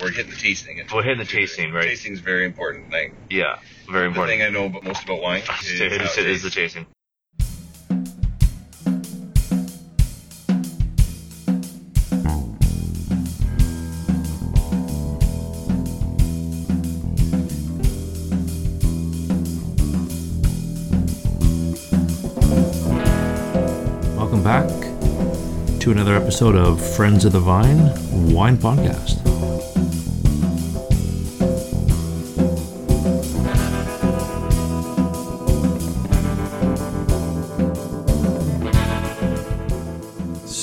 we're hitting the tasting. We're hitting the tasting, right? Tasting is very important thing. Yeah, very The important. thing I know about, most about wine is, It how is, it it is the tasting. Welcome back to another episode of Friends of the Vine Wine Podcast.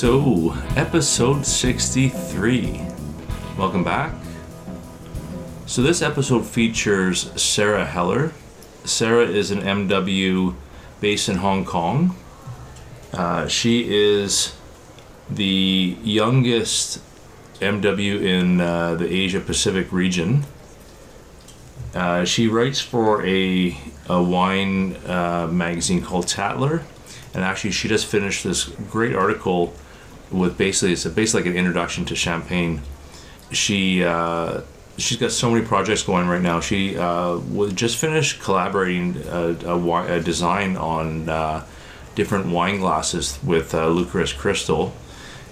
So, episode 63. Welcome back. So, this episode features Sarah Heller. Sarah is an MW based in Hong Kong. Uh, she is the youngest MW in uh, the Asia Pacific region. Uh, she writes for a, a wine uh, magazine called Tatler, and actually, she just finished this great article with basically it's basically like an introduction to champagne. She uh, she's got so many projects going right now. She uh, was just finished collaborating a, a, a design on uh, different wine glasses with uh, Crystal.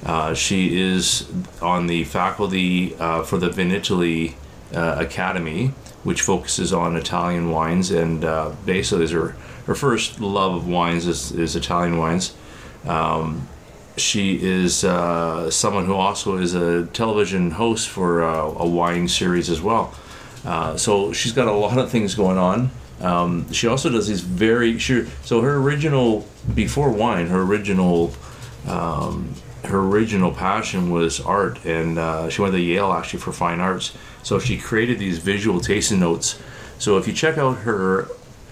Uh, she is on the faculty uh, for the Vinitaly uh, Academy, which focuses on Italian wines, and uh, basically is her, her first love of wines is, is Italian wines. Um, she is uh, someone who also is a television host for uh, a wine series as well. Uh, so she's got a lot of things going on. Um, she also does these very. So her original before wine, her original um, her original passion was art, and uh, she went to Yale actually for fine arts. So she created these visual tasting notes. So if you check out her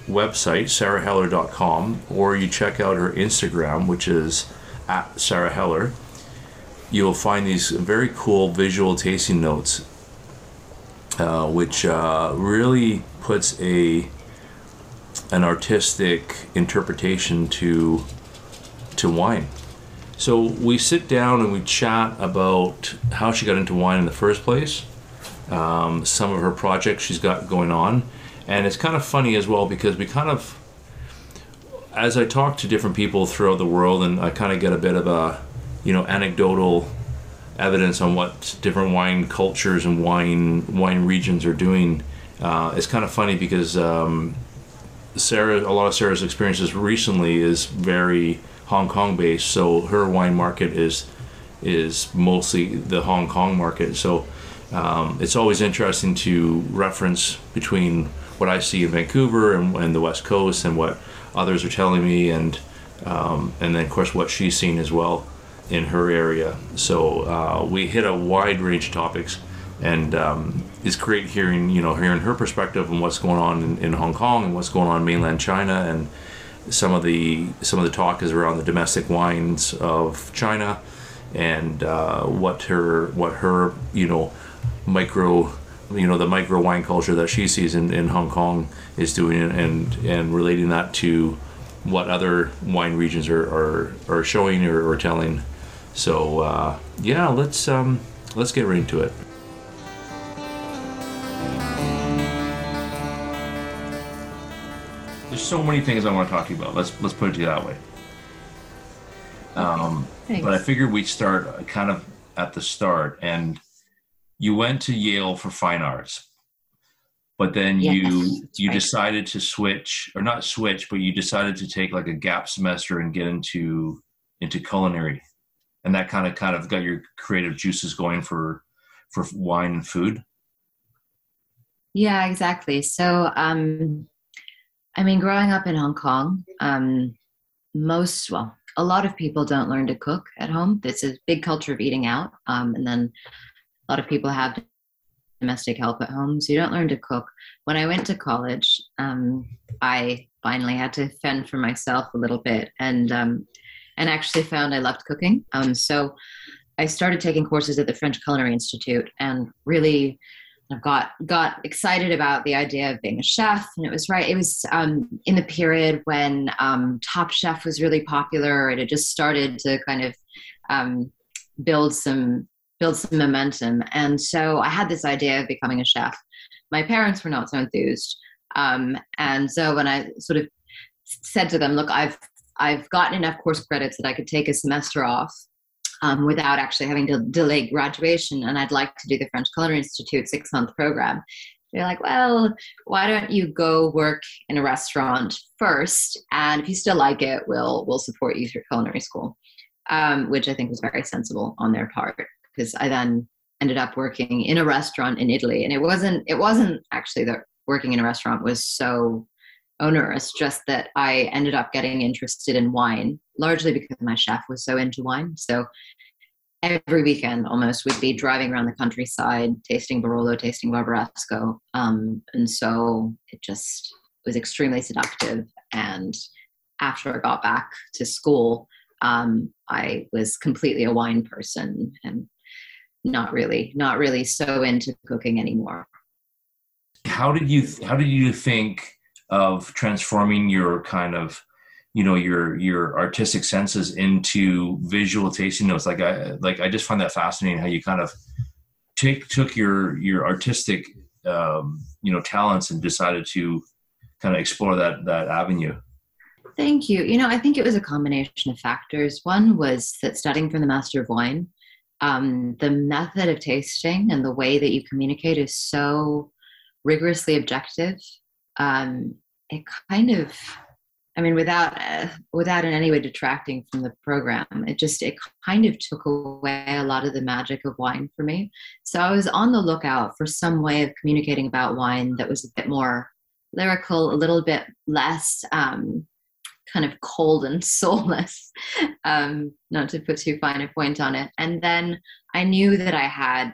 website, sarahheller.com, or you check out her Instagram, which is at Sarah Heller, you'll find these very cool visual tasting notes, uh, which uh, really puts a an artistic interpretation to to wine. So we sit down and we chat about how she got into wine in the first place, um, some of her projects she's got going on, and it's kind of funny as well because we kind of, as I talk to different people throughout the world, and I kind of get a bit of a, you know, anecdotal evidence on what different wine cultures and wine wine regions are doing. Uh, it's kind of funny because um, Sarah, a lot of Sarah's experiences recently is very Hong Kong based. So her wine market is is mostly the Hong Kong market. So um, it's always interesting to reference between what I see in Vancouver and, and the West Coast and what others are telling me, and um, and then of course what she's seen as well in her area. So uh, we hit a wide range of topics, and um, it's great hearing you know hearing her perspective on what's going on in, in Hong Kong and what's going on in mainland China and some of the some of the talk is around the domestic wines of China and uh, what her what her you know micro you know the micro wine culture that she sees in, in Hong Kong is doing and and relating that to what other wine regions are are, are showing or, or telling so uh, yeah let's um, let's get right into it there's so many things I want to talk to you about let's let's put it to you that way um, Thanks. but I figured we'd start kind of at the start. And you went to Yale for fine arts, but then Yes, you you right. decided to switch, or not switch, but you decided to take like a gap semester and get into into culinary, and that kind of kind of got your creative juices going for for wine and food. Yeah, exactly. So, um, I mean, growing up in Hong Kong, um, most, well, a lot of people don't learn to cook at home. It's a big culture of eating out. Um, and then lot of people have domestic help at home, so you don't learn to cook. When I went to college, um, I finally had to fend for myself a little bit and, um, and actually found I loved cooking. Um, so I started taking courses at the French Culinary Institute and really got got excited about the idea of being a chef, and it was right. It was um, in the period when um, Top Chef was really popular. And it just started to kind of um, build some build some momentum. And so I had this idea of becoming a chef. My parents were not so enthused. Um, and so when I sort of said to them, look, I've I've gotten enough course credits that I could take a semester off um, without actually having to delay graduation, and I'd like to do the French Culinary Institute six month program. They're like, well, why don't you go work in a restaurant first, and if you still like it, we'll we'll support you through culinary school, um, which I think was very sensible on their part because I then ended up working in a restaurant in Italy, and it wasn't it wasn't actually that working in a restaurant was so onerous, just that I ended up getting interested in wine, largely because my chef was so into wine. So every weekend almost we'd be driving around the countryside, tasting Barolo, tasting Barbaresco. Um, and so it just was extremely seductive. And after I got back to school, um, I was completely a wine person and not really, not really so into cooking anymore. How did you, how did you think of transforming your kind of you know your your artistic senses into visual tasting notes? Like i like i just find that fascinating how you kind of take took your your artistic um, you know talents and decided to kind of explore that that avenue. Thank you. You know i think it was a combination of factors. One was that studying from the master of wine um, the method of tasting and the way that you communicate is so rigorously objective. Um, it kind of i mean without uh, without in any way detracting from the program it just it kind of took away a lot of the magic of wine for me. So i was on the lookout for some way of communicating about wine that was a bit more lyrical a little bit less um, kind of cold and soulless um, not to put too fine a point on it and then i knew that i had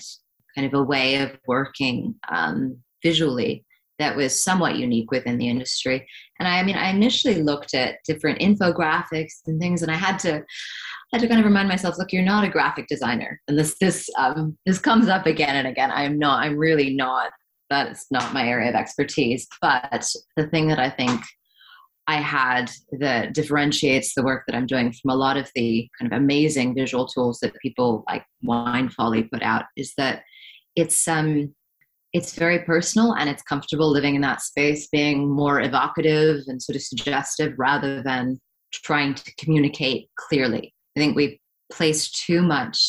kind of a way of working um, visually that was somewhat unique within the industry. And I, I mean, I initially looked at different infographics and things, and I had to I had to kind of remind myself, look, you're not a graphic designer, and this this um, this comes up again and again. I'm not. I'm really not. That's not my area of expertise. But the thing that I think I had that differentiates the work that I'm doing from a lot of the kind of amazing visual tools that people like Wine Folly put out is that it's um it's very personal and it's comfortable living in that space, being more evocative and sort of suggestive rather than trying to communicate clearly. I think we place too much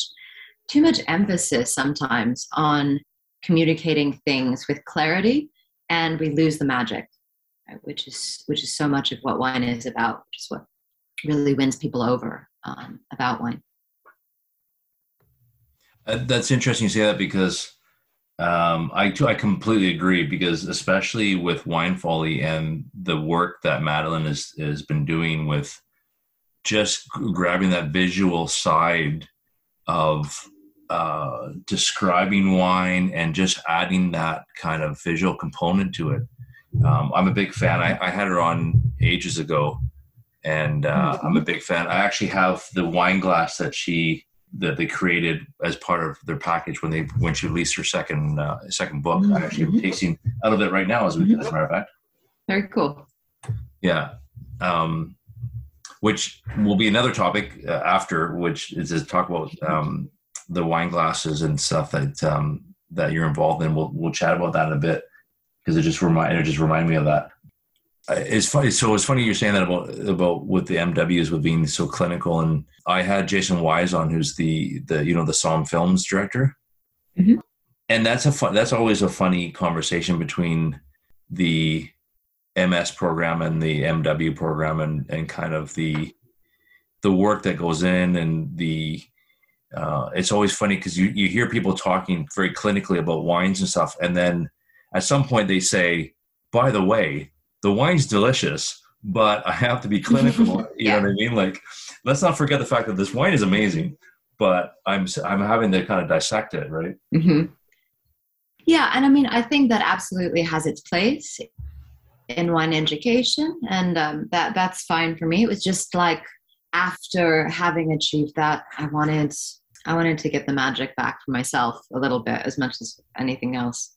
too much emphasis sometimes on communicating things with clarity and we lose the magic right? which is which is so much of what wine is about which is what really wins people over um, about wine uh, that's interesting to say that because um, I I completely agree because especially with Wine Folly and the work that Madeline has has been doing with just grabbing that visual side of uh, describing wine and just adding that kind of visual component to it. Um, I'm a big fan. I, I, had her on ages ago, and uh, I'm a big fan. I actually have the wine glass that she that they created as part of their package when they when she released her second uh, second book. Mm-hmm. I actually am tasting out of it right now, as, we, as a matter of fact. Very cool. Yeah, um, which will be another topic uh, after, which is to talk about um, the wine glasses and stuff that um, that you're involved in. We'll we'll chat about that in a bit because it just remind it just reminded me of that it's funny. So it's funny you're saying that about about with the MWs with being so clinical. And I had Jason Wise on, who's the the you know the Somm Films director, mm-hmm. and that's a fun. That's always a funny conversation between the MS program and the MW program, and and kind of the the work that goes in and the uh, it's always funny because you, you hear people talking very clinically about wines and stuff and then at some point they say by the way the wine's delicious, but I have to be clinical. You yeah. know what I mean? Like, let's not forget the fact that this wine is amazing, but I'm I'm having to kind of dissect it, right? Mm-hmm. Yeah, and I mean, I think that absolutely has its place in wine education, and um, that that's fine for me. It was just like after having achieved that, I wanted I wanted to get the magic back for myself a little bit, as much as anything else.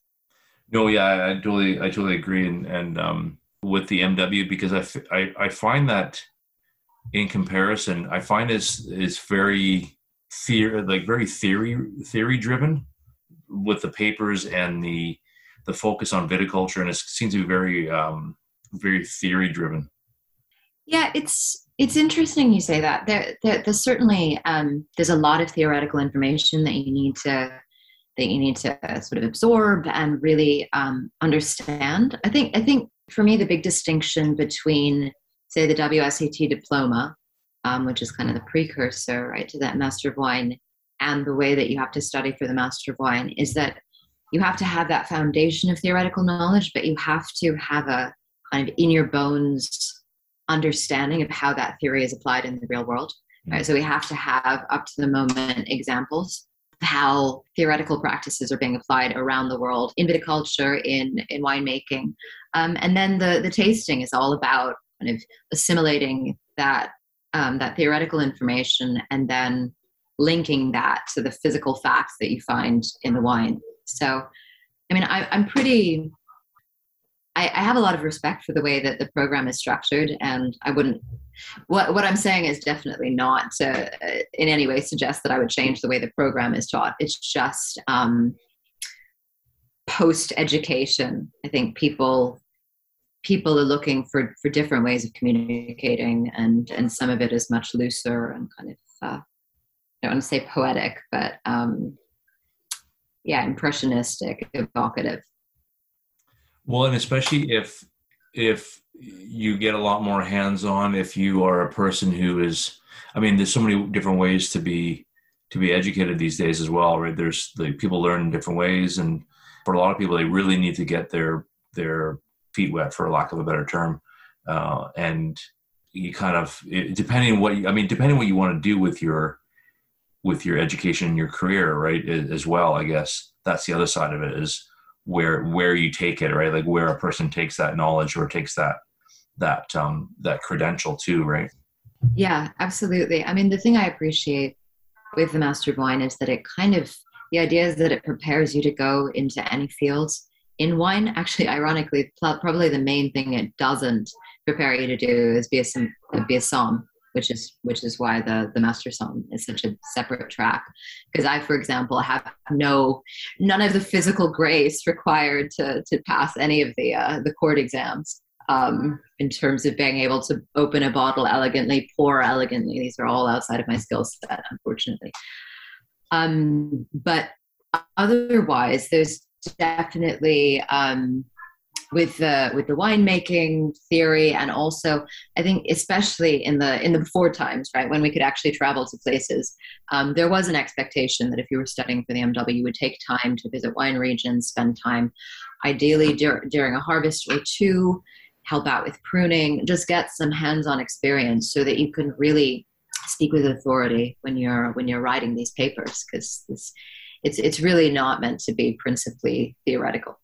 No, yeah, I totally I totally agree, and and um, with the MW because I, I, I find that in comparison, I find it's is very theory, like very theory theory driven, with the papers and the the focus on viticulture, and it seems to be very um, very theory driven. Yeah, it's it's interesting you say that. There, there there's certainly um, there's a lot of theoretical information that you need to that you need to sort of absorb and really um, understand. I think I think for me the big distinction between say the WSET diploma, um, which is kind of the precursor right to that Master of Wine, and the way that you have to study for the Master of Wine is that you have to have that foundation of theoretical knowledge, but you have to have a kind of in your bones understanding of how that theory is applied in the real world. Right? So we have to have up to the moment examples how theoretical practices are being applied around the world in viticulture, in in winemaking, um, and then the the tasting is all about kind of assimilating that um, that theoretical information and then linking that to the physical facts that you find in the wine. So, I mean, I, I'm pretty I, I, have a lot of respect for the way that the program is structured, and I wouldn't. What what I'm saying is definitely not to, uh, in any way suggest that I would change the way the program is taught. It's just um, post education. I think people people are looking for for different ways of communicating, and and some of it is much looser and kind of uh, I don't want to say poetic, but um, yeah, impressionistic, evocative. Well, and especially if if you get a lot more hands on, if you are a person who is, I mean, there's so many different ways to be to be educated these days as well, right? There's the people learn in different ways, and for a lot of people, they really need to get their their feet wet, for lack of a better term, uh, and you kind of depending what you, I mean, depending what you want to do with your with your education and your career, right? As well, I guess that's the other side of it is where where you take it right like where a person takes that knowledge or takes that that um that credential too right? Yeah absolutely. I mean the thing i appreciate with the master of wine is that it kind of the idea is that it prepares you to go into any fields in wine. Actually ironically probably the main thing it doesn't prepare you to do is be a be a somm which is which is why the the master somm is such a separate track. Because i for example have no none of the physical grace required to to pass any of the uh, the court exams um, in terms of being able to open a bottle elegantly pour elegantly. These are all outside of my skill set unfortunately. Um, but otherwise there's definitely um, with the with the winemaking theory and also i think especially in the in the before times right when we could actually travel to places um, there was an expectation that if you were studying for the mw you would take time to visit wine regions spend time ideally dur- during a harvest or two help out with pruning just get some hands-on experience so that you can really speak with authority when you're when you're writing these papers because it's it's really not meant to be principally theoretical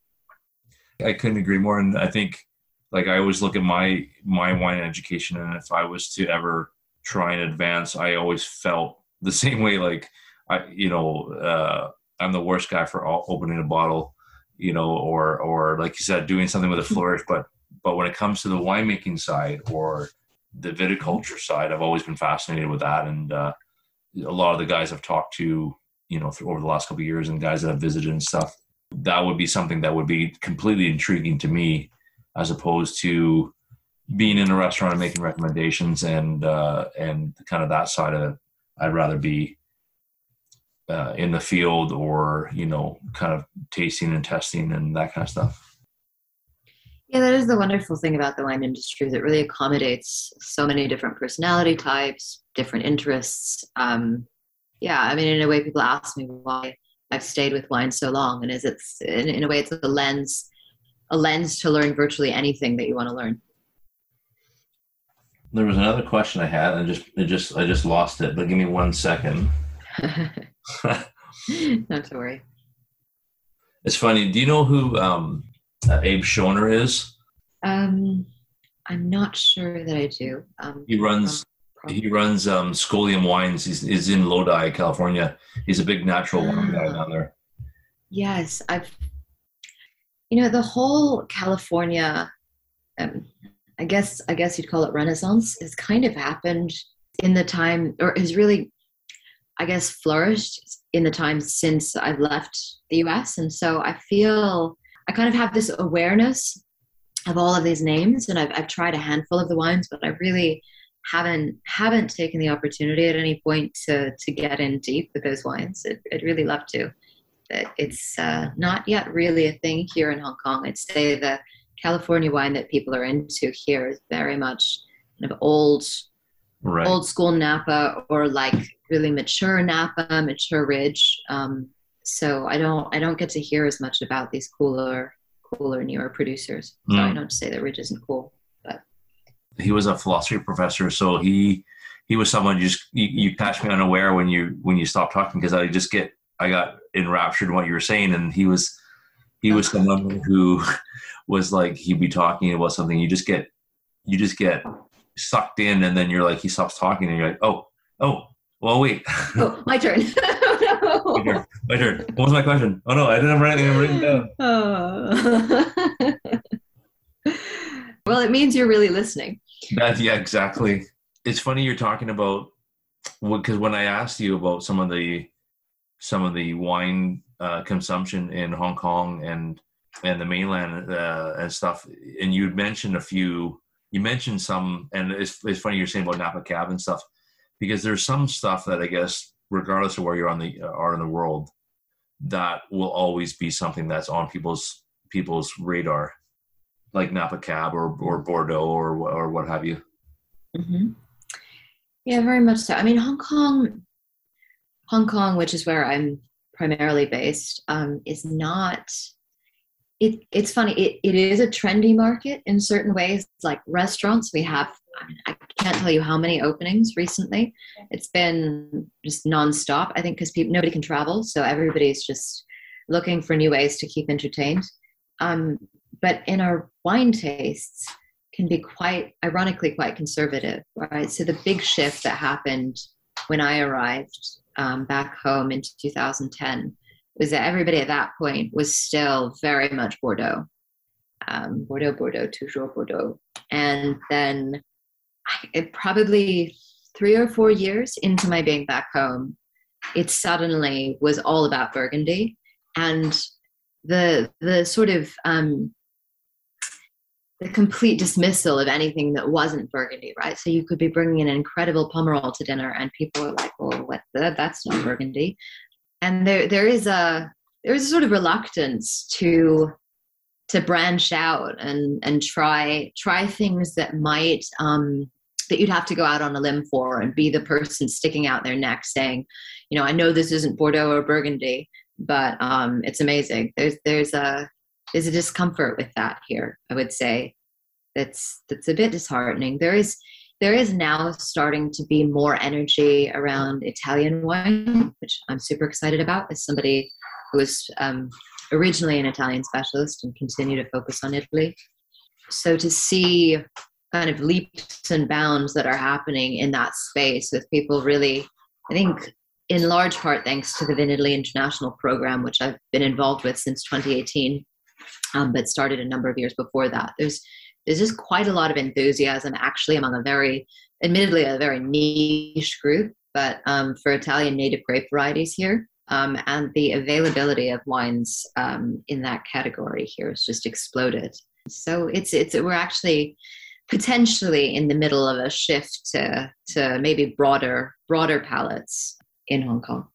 I couldn't agree more. And I think like I always look at my my wine education, and if I was to ever try and advance, I always felt the same way. Like I, you know, uh, I'm the worst guy for opening a bottle, you know, or or like you said, doing something with a flourish. But but when it comes to the winemaking side or the viticulture side, I've always been fascinated with that. And uh, a lot of the guys I've talked to, you know, over the last couple years, and guys that I've visited and stuff, that would be something that would be completely intriguing to me as opposed to being in a restaurant and making recommendations and uh, and kind of that side of it i'd rather be uh, in the field or you know kind of tasting and testing and that kind of stuff yeah that is the wonderful thing about the wine industry that really accommodates so many different personality types different interests um, yeah i mean in a way people ask me why I've stayed with wine so long, and is it's in, in a way it's a lens, a lens to learn virtually anything that you want to learn. There was another question I had, and just it just I just lost it. But give me one second. Not to worry. It's funny. Do you know who um, uh, Abe Schoener is? Um, I'm not sure that I do. Um, he runs he runs um, Scholium Wines. He's, he's in Lodi, California. He's a big natural wine guy down there. Yes, I've. You know, the whole California, um, I guess I guess you'd call it Renaissance, has kind of happened in the time, or has really I guess, flourished in the time since I've left the US. And so I feel I kind of have this awareness of all of these names, and I've, I've tried a handful of the wines, but I really haven't haven't taken the opportunity at any point to to get in deep with those wines. It, I'd really love to. But it's uh, not yet really a thing here in Hong Kong. I'd say the California wine that people are into here is very much kind of old, Right. old school Napa or like really mature Napa, mature Ridge. Um, so I don't I don't get to hear as much about these cooler cooler newer producers. Sorry, Mm. not say that Ridge isn't cool. but he was a philosophy professor, so he he was someone you just you, you catch me unaware when you when you stop talking because I just get I got enraptured in what you were saying, and he was he was someone who was like he'd be talking about something you just get you just get sucked in, and then you're like he stops talking, and you're like oh oh well wait Oh, my turn. my turn what was my question oh no I didn't have anything written down Oh. well, it means you're really listening. That, yeah, exactly. It's funny you're talking about because when I asked you about some of the some of the wine uh, consumption in Hong Kong and and the mainland uh, and stuff, and you mentioned a few. You mentioned some, and it's it's funny you're saying about Napa Cab and stuff because there's some stuff that I guess, regardless of where you're on the are in the world, that will always be something that's on people's people's radar, like Napa Cab or or Bordeaux or or what have you. hmm Yeah, very much so. I mean, Hong Kong, Hong Kong, which is where I'm primarily based, um, is not. It, it's funny. It, it is a trendy market in certain ways. Like restaurants, we have. I, mean, I can't tell you how many openings recently. It's been just nonstop. I think because people nobody can travel, so everybody's just looking for new ways to keep entertained. Um, but in our wine tastes, can be quite ironically quite conservative right so the big shift that happened when i arrived um, back home in 2010 was that everybody at that point was still very much bordeaux um, bordeaux bordeaux toujours bordeaux and then it probably three or four years into my being back home it suddenly was all about burgundy and the the sort of um, the complete dismissal of anything that wasn't Burgundy, right? So you could be bringing an incredible Pomerol to dinner, and people are like, "Well, what? The, that's not Burgundy." And there, there is a there is a sort of reluctance to to branch out and and try try things that might um, that you'd have to go out on a limb for and be the person sticking out their neck saying, you know, I know this isn't Bordeaux or Burgundy, but um, it's amazing. There's there's a there's a discomfort with that here i would say. That's that's a bit disheartening. There is there is now starting to be more energy around italian wine which i'm super excited about as somebody who was um, originally an italian specialist and continue to focus on italy. So to see kind of leaps and bounds that are happening in that space with people really i think in large part thanks to the Vinitaly International program, which I've been involved with since 2018 um, but started a number of years before that. There's there's just quite a lot of enthusiasm actually among a very, admittedly, a very niche group, but um, for Italian native grape varieties here. Um, and the availability of wines um, in that category here has just exploded. So it's it's we're actually potentially in the middle of a shift to to maybe broader broader palates in Hong Kong.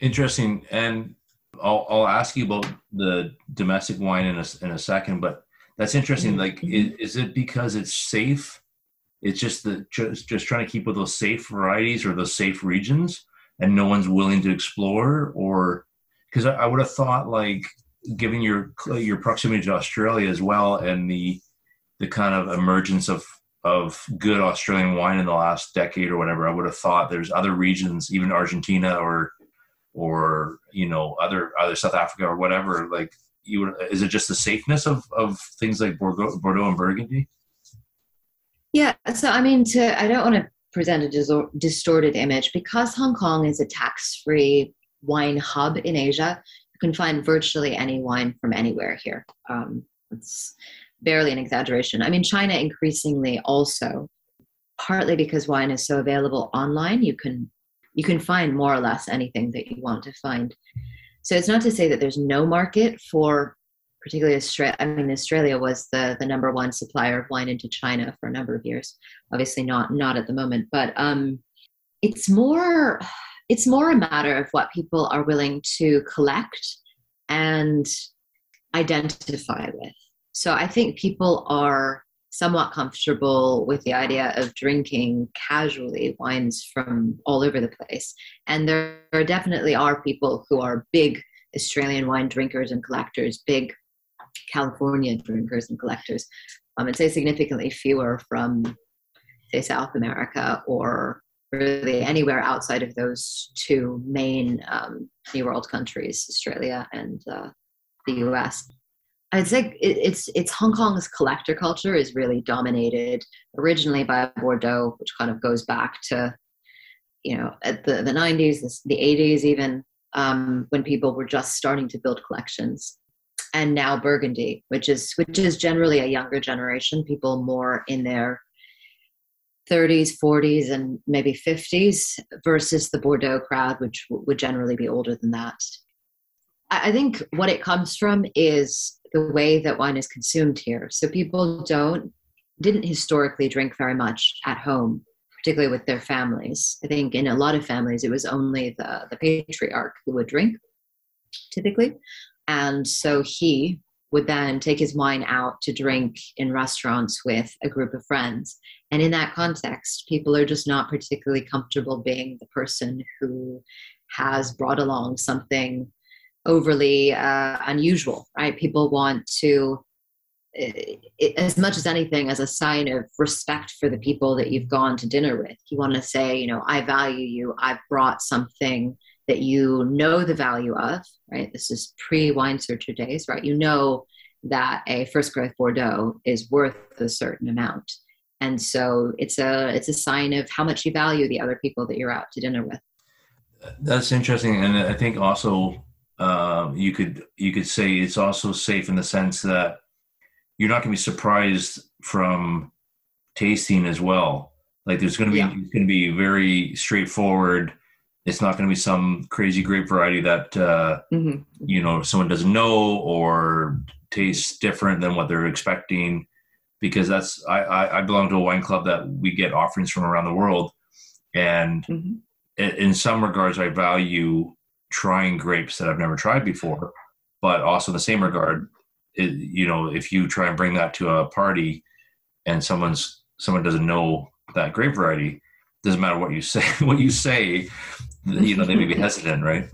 Interesting, and I'll I'll ask you about the domestic wine in a in a second, but that's interesting. Like, mm-hmm. is, is it because it's safe? It's just the just just trying to keep with those safe varieties or those safe regions, and no one's willing to explore, or because I, I would have thought like, given your your proximity to Australia as well, and the the kind of emergence of of good Australian wine in the last decade or whatever, I would have thought there's other regions, even Argentina or or you know other other South Africa or whatever. Like you would, is it just the safeness of of things like Bordeaux, Bordeaux and Burgundy? Yeah, so I mean, to I don't want to present a disor- distorted image because Hong Kong is a tax-free wine hub in Asia. You can find virtually any wine from anywhere here. Um, it's barely an exaggeration. I mean, China increasingly also, partly because wine is so available online, you can you can find more or less anything that you want to find. So it's not to say that there's no market for particularly Australia. I mean, Australia was the the number one supplier of wine into China for a number of years. Obviously, not not at the moment, but um, it's more it's more a matter of what people are willing to collect and identify with. So I think people are somewhat comfortable with the idea of drinking casually wines from all over the place. And there, definitely are people who are big Australian wine drinkers and collectors, big California drinkers and collectors. Um, I'd say significantly fewer from, say, South America or really anywhere outside of those two main um, New World countries, Australia and uh, the US. I'd say it's it's Hong Kong's collector culture is really dominated originally by Bordeaux, which kind of goes back to you know at the the 90s, the 80s, even um, when people were just starting to build collections, and now Burgundy, which is which is generally a younger generation, people more in their 30s, 40s, and maybe 50s, versus the Bordeaux crowd, which would generally be older than that. I think what it comes from is the way that wine is consumed here. So people don't didn't historically drink very much at home, particularly with their families. I think in a lot of families it was only the, the patriarch who would drink, typically. And so he would then take his wine out to drink in restaurants with a group of friends. And in that context, people are just not particularly comfortable being the person who has brought along something overly uh, unusual, right? People want to, as much as anything, as a sign of respect for the people that you've gone to dinner with. You want to say, you know, I value you. I've brought something that you know the value of, right? This is pre wine searcher days, right? You know that a first growth Bordeaux is worth a certain amount. And so it's a it's a sign of how much you value the other people that you're out to dinner with. That's interesting, and I think also um, you could you could say it's also safe in the sense that you're not going to be surprised from tasting as well. Like there's going to be yeah. it's going to be very straightforward. It's not going to be some crazy grape variety that uh, mm-hmm. you know someone doesn't know or tastes different than what they're expecting. Because that's I, I, I belong to a wine club that we get offerings from around the world, and mm-hmm. in some regards I value trying grapes that I've never tried before. But also in the same regard, it, you know, if you try and bring that to a party and someone's someone doesn't know that grape variety, doesn't matter what you say. What you say, you know, they may be hesitant, right?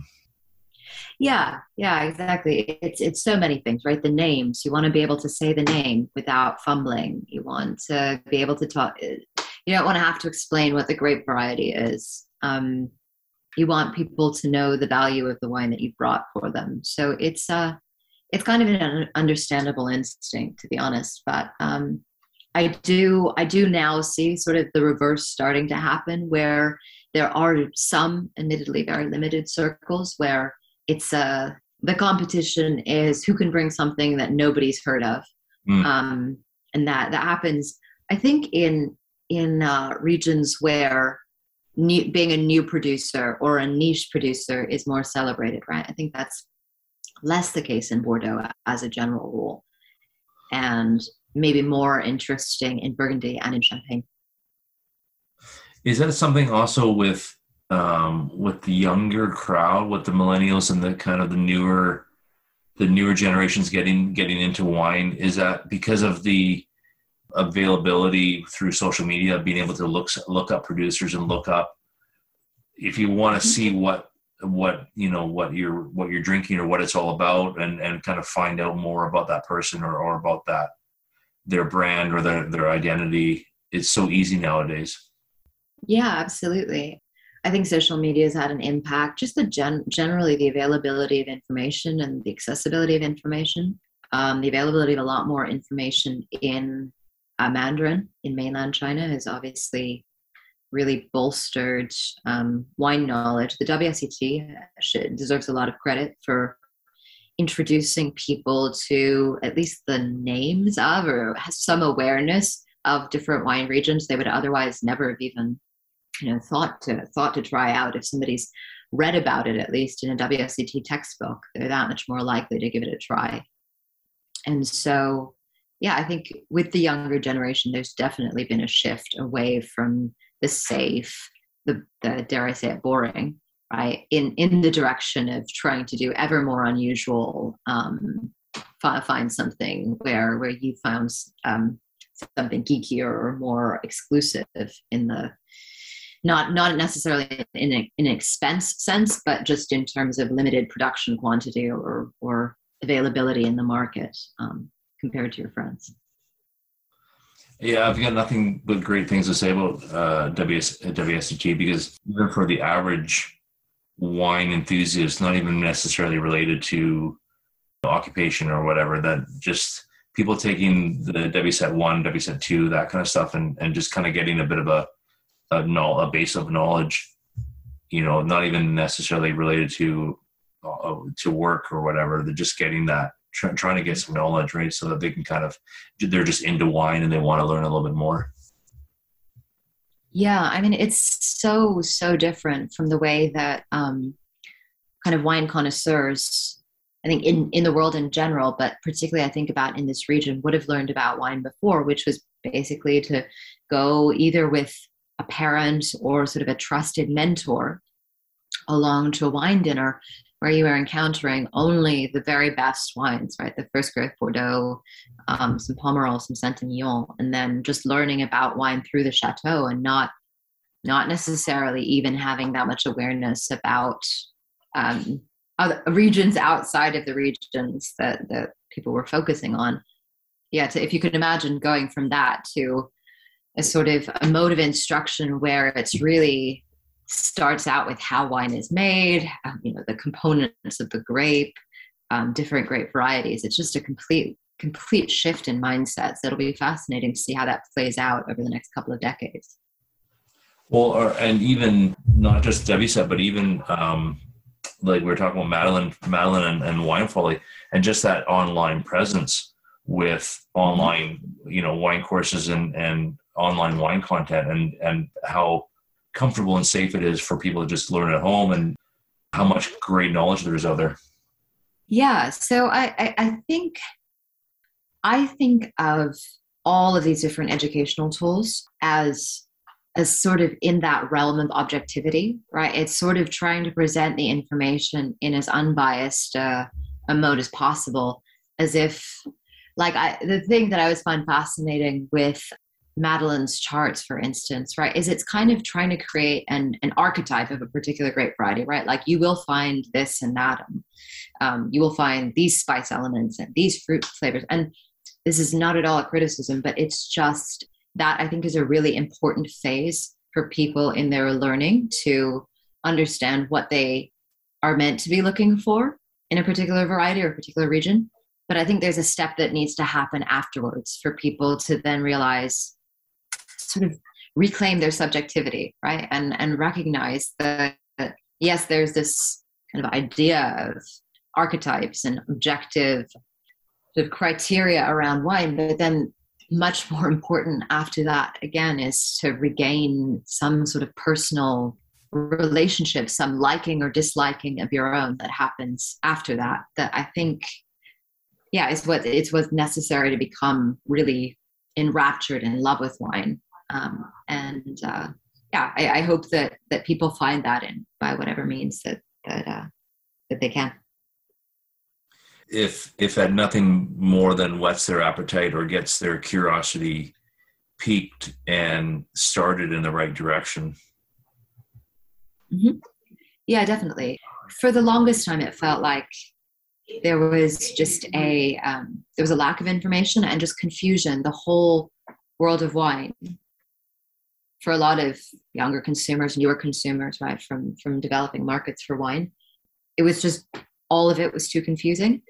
Yeah, yeah, exactly. It's it's so many things, right? The names. You want to be able to say the name without fumbling. You want to be able to talk. You don't want to have to explain what the grape variety is. Um, you want people to know the value of the wine that you brought for them. So it's uh it's kind of an understandable instinct to be honest, but um I do I do now see sort of the reverse starting to happen where there are some admittedly very limited circles where it's a the competition is who can bring something that nobody's heard of. Mm. Um and that that happens I think in in uh, regions where new, being a new producer or a niche producer is more celebrated, right? I think that's less the case in Bordeaux as a general rule, and maybe more interesting in Burgundy and in Champagne. Is that something also with um, with the younger crowd, with the millennials and the kind of the newer the newer generations getting getting into wine? Is that because of the availability through social media, being able to look look up producers and look up. If you want to see what what you know what you're what you're drinking or what it's all about and and kind of find out more about that person or, or about that their brand or their their identity it's so easy nowadays. Yeah absolutely. I think social media has had an impact just the gen- generally the availability of information and the accessibility of information um, the availability of a lot more information in uh, Mandarin in mainland China has obviously really bolstered um, wine knowledge. The WSET deserves a lot of credit for introducing people to at least the names of or some awareness of different wine regions they would otherwise never have even you know thought to thought to try out if somebody's read about it at least in a WSET textbook they're that much more likely to give it a try and so yeah i think with the younger generation there's definitely been a shift away from the safe the, the dare i say it boring right? In in the direction of trying to do ever more unusual um, find something where where you found um, something geekier or more exclusive in the not not necessarily in, a, in an expense sense, but just in terms of limited production quantity or or availability in the market um, compared to your friends. Yeah, I've got nothing but great things to say about uh, WS, WSET because even for the average wine enthusiast, not even necessarily related to occupation or whatever, that just people taking the WSET one, WSET two, that kind of stuff, and and just kind of getting a bit of a a, a base of knowledge, you know, not even necessarily related to uh, to work or whatever. They're just getting that, try, trying to get some knowledge, right? So that they can kind of, they're just into wine and they want to learn a little bit more. Yeah, I mean, it's so so different from the way that um, kind of wine connoisseurs I think in, in the world in general, but particularly I think about in this region, would have learned about wine before, which was basically to go either with a parent or sort of a trusted mentor along to a wine dinner where you are encountering only the very best wines, right? The first growth Bordeaux, um, some Pomerol, some Saint-Emilion, and then just learning about wine through the chateau and not not necessarily even having that much awareness about um, other regions outside of the regions that, that people were focusing on. Yeah, to, if you could imagine going from that to a sort of a mode of instruction where it's really starts out with how wine is made, um, you know, the components of the grape, um, different grape varieties. It's just a complete complete shift in mindsets. It'll be fascinating to see how that plays out over the next couple of decades. Well, or, and even not just WSET, but even um, like we were talking about Madeline, Madeline and, and Wine Folly, and just that online presence with online, you know, wine courses and and online wine content and and how comfortable and safe it is for people to just learn at home and how much great knowledge there is out there. Yeah so I, I, I think i think of all of these different educational tools as as sort of in that realm of objectivity right? It's sort of trying to present the information in as unbiased uh, a mode as possible as if like I, the thing that i always find fascinating with Madeline's charts, for instance, right, is it's kind of trying to create an, an archetype of a particular grape variety, right? Like you will find this and that. Um, um, you will find these spice elements and these fruit flavors. And this is not at all a criticism, but it's just that I think is a really important phase for people in their learning to understand what they are meant to be looking for in a particular variety or a particular region. But I think there's a step that needs to happen afterwards for people to then realize sort of reclaim their subjectivity, right? And and recognize that, that yes, there's this kind of idea of archetypes and objective sort of criteria around wine, but then much more important after that again is to regain some sort of personal relationship some liking or disliking of your own that happens after that that i think yeah is what it's what's necessary to become really enraptured in love with wine um, and uh, yeah, I, I, hope that that people find that in by whatever means that that uh, that they can. If if at nothing more than whets their appetite or gets their curiosity piqued and started in the right direction. Mm-hmm. Yeah, definitely. For the longest time, it felt like there was just a um, there was a lack of information and just confusion. The whole world of wine for a lot of younger consumers, newer consumers, right, from from developing markets for wine, it was just all of it was too confusing.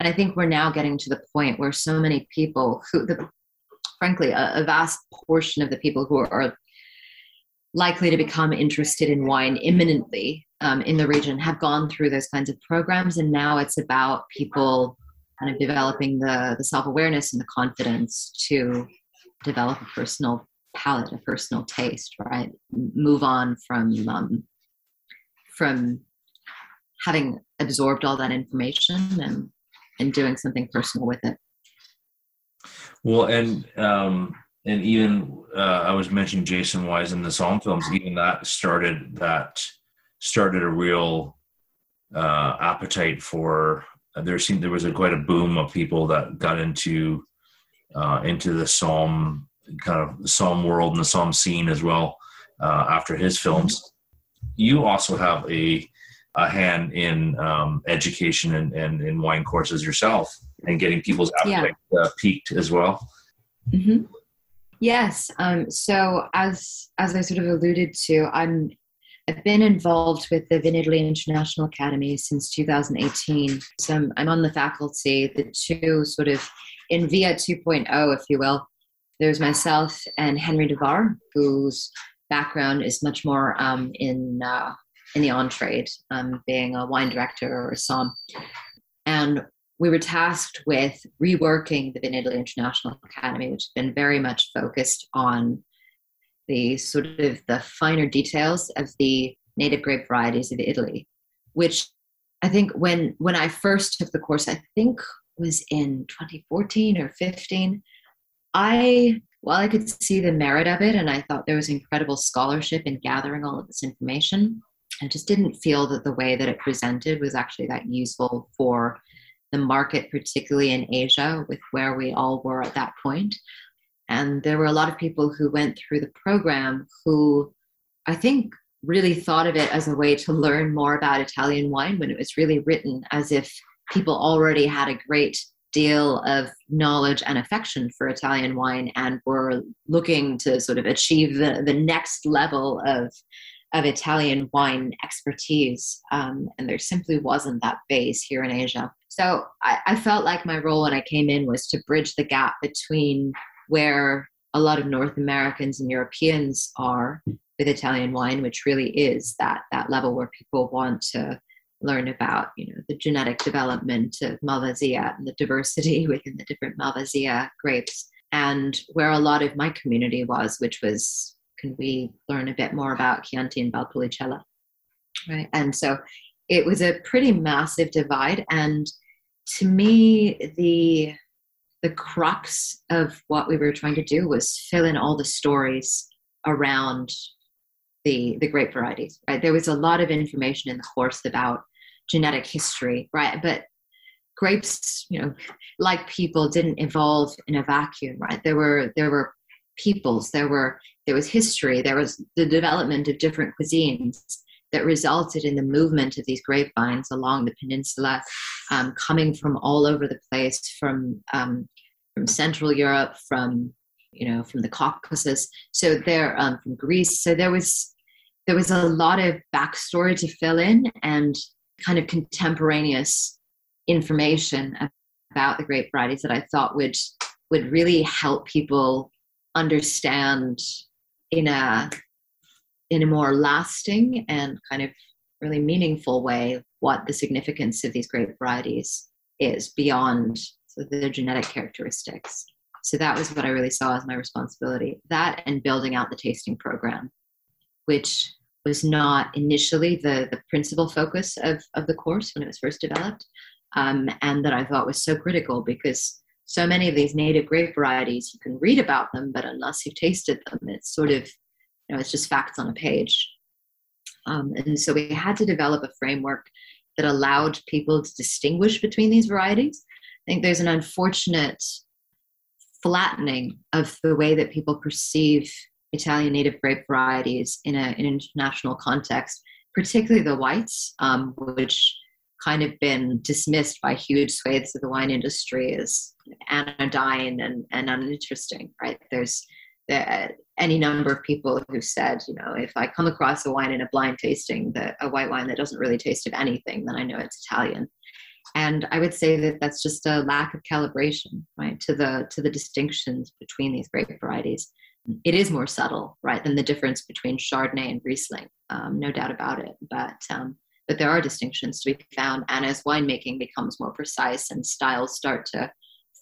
And I think we're now getting to the point where so many people who, the, frankly, a, a vast portion of the people who are likely to become interested in wine imminently um, in the region have gone through those kinds of programs, and now it's about people kind of developing the the self awareness and the confidence to develop a personal palate, a personal taste, right? Move on from um, from having absorbed all that information and and doing something personal with it. Well, and um, and even uh, I was mentioning Jason Wise in the Somm films. Even that started that started a real uh, appetite for. Uh, there seemed there was a, quite a boom of people that got into uh, into the Somm kind of the Somm world and the Somm scene as well uh, after his films. You also have a a hand in um, education and, and in wine courses yourself and getting people's appetite yeah. uh, piqued as well. Mm-hmm. Yes. Um, so as as I sort of alluded to, I'm I've been involved with the Vinitaly International Academy since 2018. So I'm, I'm on the faculty, the two sort of in VIA 2.0, if you will. There's myself and Henry Davar, whose background is much more um, in uh, in the on trade, um, being a wine director or a somm. And we were tasked with reworking the Vinitaly International Academy, which has been very much focused on the sort of the finer details of the native grape varieties of Italy, which I think when when I first took the course, I think was in 2014 or 15. I while I could see the merit of it, and I thought there was incredible scholarship in gathering all of this information, I just didn't feel that the way that it presented was actually that useful for the market, particularly in Asia, with where we all were at that point. And there were a lot of people who went through the program who I think really thought of it as a way to learn more about Italian wine when it was really written as if people already had a great deal of knowledge and affection for Italian wine and were looking to sort of achieve the, the next level of of Italian wine expertise, um, and there simply wasn't that base here in Asia. So I, I felt like my role when I came in was to bridge the gap between where a lot of North Americans and Europeans are with Italian wine, which really is that that level where people want to learn about, you know, the genetic development of Malvasia and the diversity within the different Malvasia grapes, and where a lot of my community was, which was can we learn a bit more about Chianti and Valpolicella? Right. And so it was a pretty massive divide. And to me, the the crux of what we were trying to do was fill in all the stories around the the grape varieties. Right. There was a lot of information in the course about genetic history, right? But grapes, you know, like people didn't evolve in a vacuum, right? There were there were peoples, there were there was history, there was the development of different cuisines that resulted in the movement of these grapevines along the peninsula, um, coming from all over the place, from um, from Central Europe, from you know from the Caucasus, so there um, from Greece. So there was there was a lot of backstory to fill in and kind of contemporaneous information about the grape varieties that I thought would would really help people understand in a in a more lasting and kind of really meaningful way what the significance of these grape varieties is beyond their genetic characteristics. So that was what I really saw as my responsibility. That and building out the tasting program, which was not initially the, the principal focus of, of the course when it was first developed, um, and that I thought was so critical because so many of these native grape varieties you can read about them but unless you've tasted them it's sort of you know it's just facts on a page. Um, and so we had to develop a framework that allowed people to distinguish between these varieties. I think there's an unfortunate flattening of the way that people perceive italian native grape varieties in, a, in an international context particularly the whites um, which kind of been dismissed by huge swathes of the wine industry as anodyne and, and uninteresting, right? There's any number of people who said, you know, if I come across a wine in a blind tasting, that a white wine that doesn't really taste of anything, then I know it's Italian. And I would say that that's just a lack of calibration, right, to the to the distinctions between these grape varieties. It is more subtle, right, than the difference between Chardonnay and Riesling, um, no doubt about it. But um, but there are distinctions to be found. And as winemaking becomes more precise and styles start to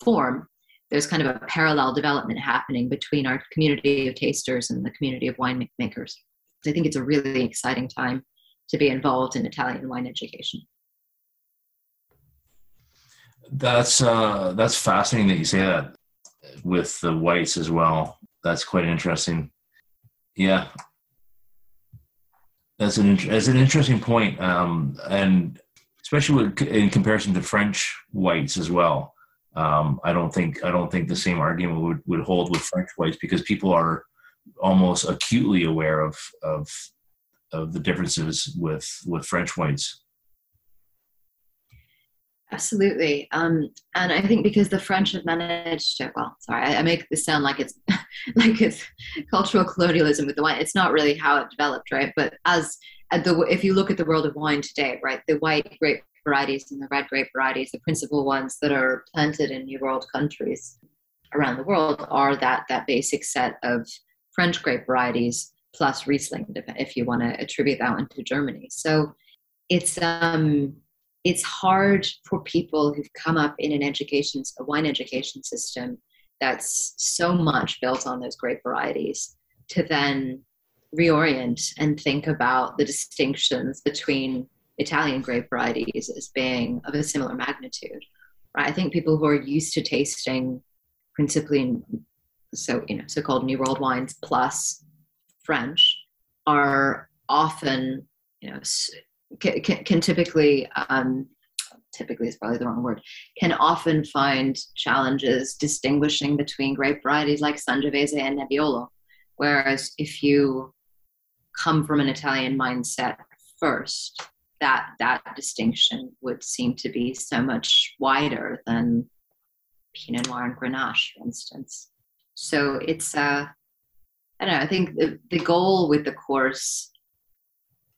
form, there's kind of a parallel development happening between our community of tasters and the community of winemakers. I think it's a really exciting time to be involved in Italian wine education. That's uh, that's fascinating that you say that with the whites as well. That's quite interesting. Yeah, that's an that's an interesting point, um, and especially with, in comparison to French whites as well. Um, I don't think I don't think the same argument would, would hold with French whites because people are almost acutely aware of of of the differences with with French whites. Absolutely. Um, and I think because the French have managed to, well, sorry, I, I make this sound like it's like it's cultural colonialism with the wine. It's not really how it developed, right? But as the, if you look at the world of wine today, right, the white grape varieties and the red grape varieties, the principal ones that are planted in New World countries around the world are that that basic set of French grape varieties plus Riesling, if you want to attribute that one to Germany. So it's um it's hard for people who've come up in an education, a wine education system that's so much built on those grape varieties to then reorient and think about the distinctions between Italian grape varieties as being of a similar magnitude. Right? I think people who are used to tasting principally so you know so-called New World wines plus French are often you know can, can typically um, typically is probably the wrong word can often find challenges distinguishing between grape varieties like sangiovese and nebbiolo. Whereas if you come from an italian mindset first that that distinction would seem to be so much wider than pinot noir and grenache for instance. So it's uh i don't know i think the, the goal with the course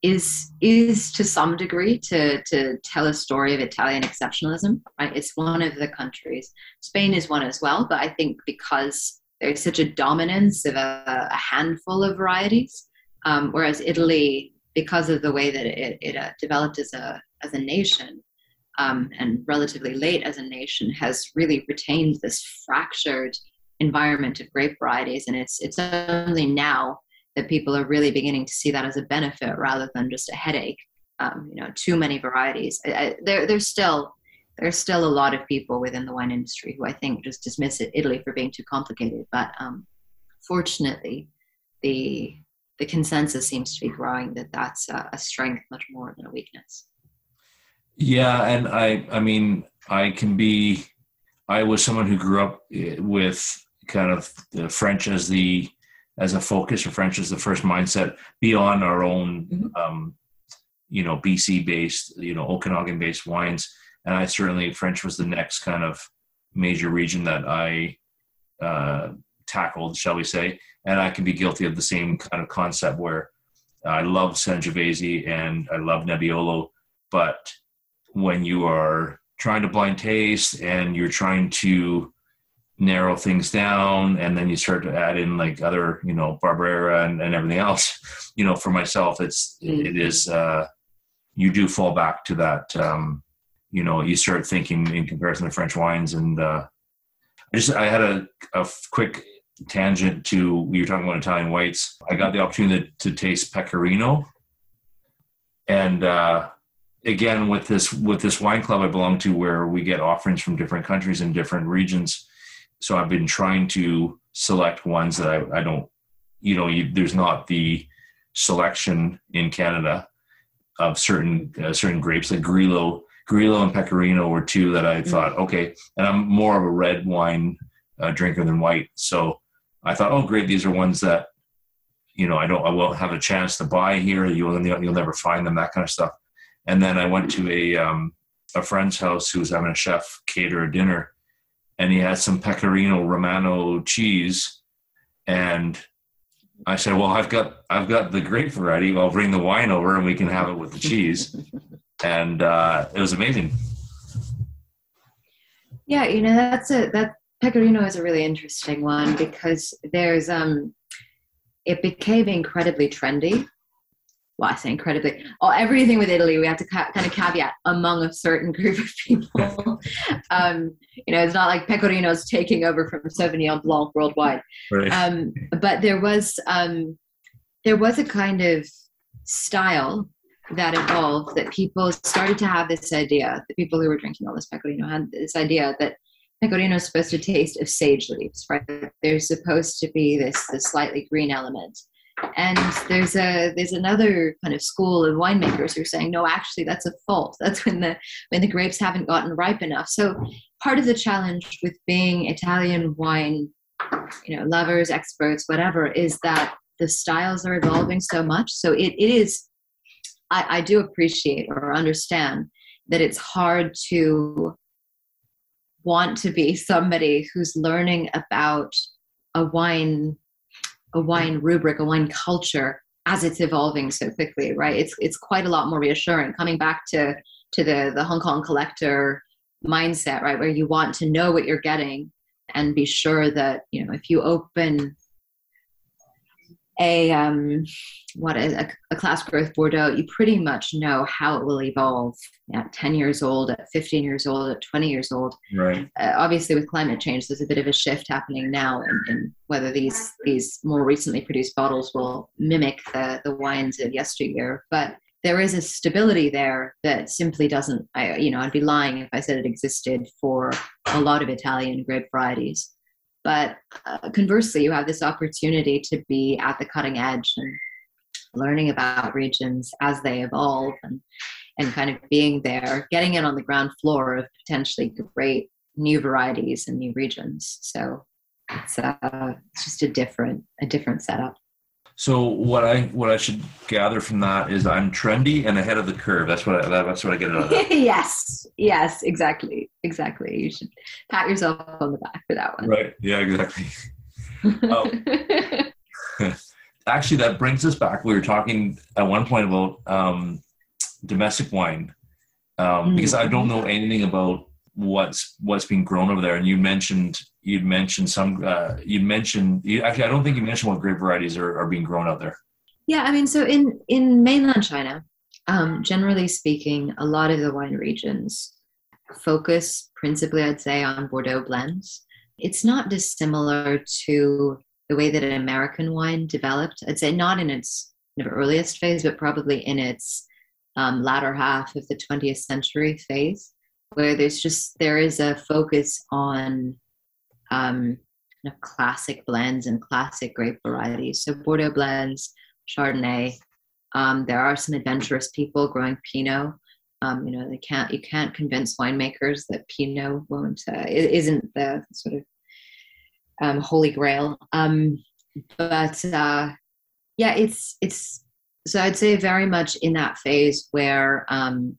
is is to some degree to to tell a story of Italian exceptionalism. Right, it's one of the countries. Spain is one as well, but I think because there's such a dominance of a, a handful of varieties, um, whereas Italy, because of the way that it, it uh, developed as a as a nation um, and relatively late as a nation, has really retained this fractured environment of grape varieties, and it's it's only now that people are really beginning to see that as a benefit rather than just a headache. Um, you know, too many varieties. I, I, there, there's still there's still a lot of people within the wine industry who I think just dismiss it, Italy for being too complicated. But um, fortunately, the the consensus seems to be growing that that's a, a strength much more than a weakness. Yeah, and I I mean I can be I was someone who grew up eh, with kind of the French as the as a focus for French as the first mindset beyond our own, mm-hmm. um, you know, BC based, you know, Okanagan based wines. And I certainly, French was the next kind of major region that I uh, tackled, shall we say. And I can be guilty of the same kind of concept where I love Sangiovese and I love Nebbiolo, but when you are trying to blind taste and you're trying to narrow things down and then you start to add in like other you know barbera and, and everything else. You know for myself it's mm-hmm. it is uh you do fall back to that um you know you start thinking in comparison to french wines and uh i just i had a, a quick tangent to you were talking about italian whites. I got the opportunity to, to taste pecorino. And uh again with this with this wine club i belong to where we get offerings from different countries and different regions so I've been trying to select ones that I, I don't, you know, you, there's not the selection in Canada of certain uh, certain grapes like Grillo, Grillo and Pecorino were two that I thought mm-hmm. okay, and I'm more of a red wine uh, drinker than white, so I thought oh great, these are ones that you know I don't I won't have a chance to buy here. You'll you'll never find them that kind of stuff. And then I went to a um, a friend's house who was having a chef cater a dinner, and he had some pecorino romano cheese. And i said well i've got i've got the grape variety. I'll bring the wine over and we can have it with the cheese. And uh, it was amazing. Yeah you know that's a that pecorino is a really interesting one because there's um it became incredibly trendy well, I say incredibly, oh, everything with Italy, we have to ca- kind of caveat among a certain group of people. um, you know, it's not like Pecorino's taking over from Sauvignon Blanc worldwide. Right. Um, but there was um, there was a kind of style that evolved that people started to have this idea. The people who were drinking all this Pecorino had this idea that Pecorino is supposed to taste of sage leaves, right? There's supposed to be this this slightly green element and there's a there's another kind of school of winemakers who are saying no actually that's a fault. That's when the when the grapes haven't gotten ripe enough. So part of the challenge with being italian wine you know lovers experts whatever is that the styles are evolving so much. So it, it is I, I do appreciate or understand that it's hard to want to be somebody who's learning about a wine a wine rubric, a wine culture as it's evolving so quickly, right? It's it's quite a lot more reassuring. Coming back to to the the Hong Kong collector mindset, right, where you want to know what you're getting and be sure that you know if you open a um, what is a, a, class growth Bordeaux, you pretty much know how it will evolve at 10 years old, at 15 years old, at 20 years old. Right. Uh, obviously, with climate change, there's a bit of a shift happening now in, in, whether these these more recently produced bottles will mimic the the wines of yesteryear. But there is a stability there that simply doesn't. I you know I'd be lying if I said it existed for a lot of Italian grape varieties. But uh, conversely, you have this opportunity to be at the cutting edge and learning about regions as they evolve and, and kind of being there, getting in on the ground floor of potentially great new varieties and new regions. So it's, uh, it's just a different a different setup. So what I what I should gather from that is I'm trendy and ahead of the curve. That's what I, that's what I get out of that. yes, yes, exactly, exactly. You should pat yourself on the back for that one. Right. Yeah. Exactly. um, actually, that brings us back. We were talking at one point about um, domestic wine um, mm. because I don't know anything about what's what's being grown over there. And you mentioned you'd mentioned some uh, you mentioned you, actually I don't think you mentioned what grape varieties are, are being grown out there. Yeah, I mean, so in in mainland China, um, generally speaking, a lot of the wine regions focus principally, I'd say, on Bordeaux blends. It's not dissimilar to the way that an American wine developed. I'd say not in its earliest phase, but probably in its um, latter half of the 20th century phase where there's just there is a focus on um, classic blends and classic grape varieties. So Bordeaux blends, Chardonnay. Um, there are some adventurous people growing Pinot. Um, you know, they can't you can't convince winemakers that Pinot won't uh, isn't the sort of um, holy grail. Um, but uh, yeah, it's it's so I'd say very much in that phase where um,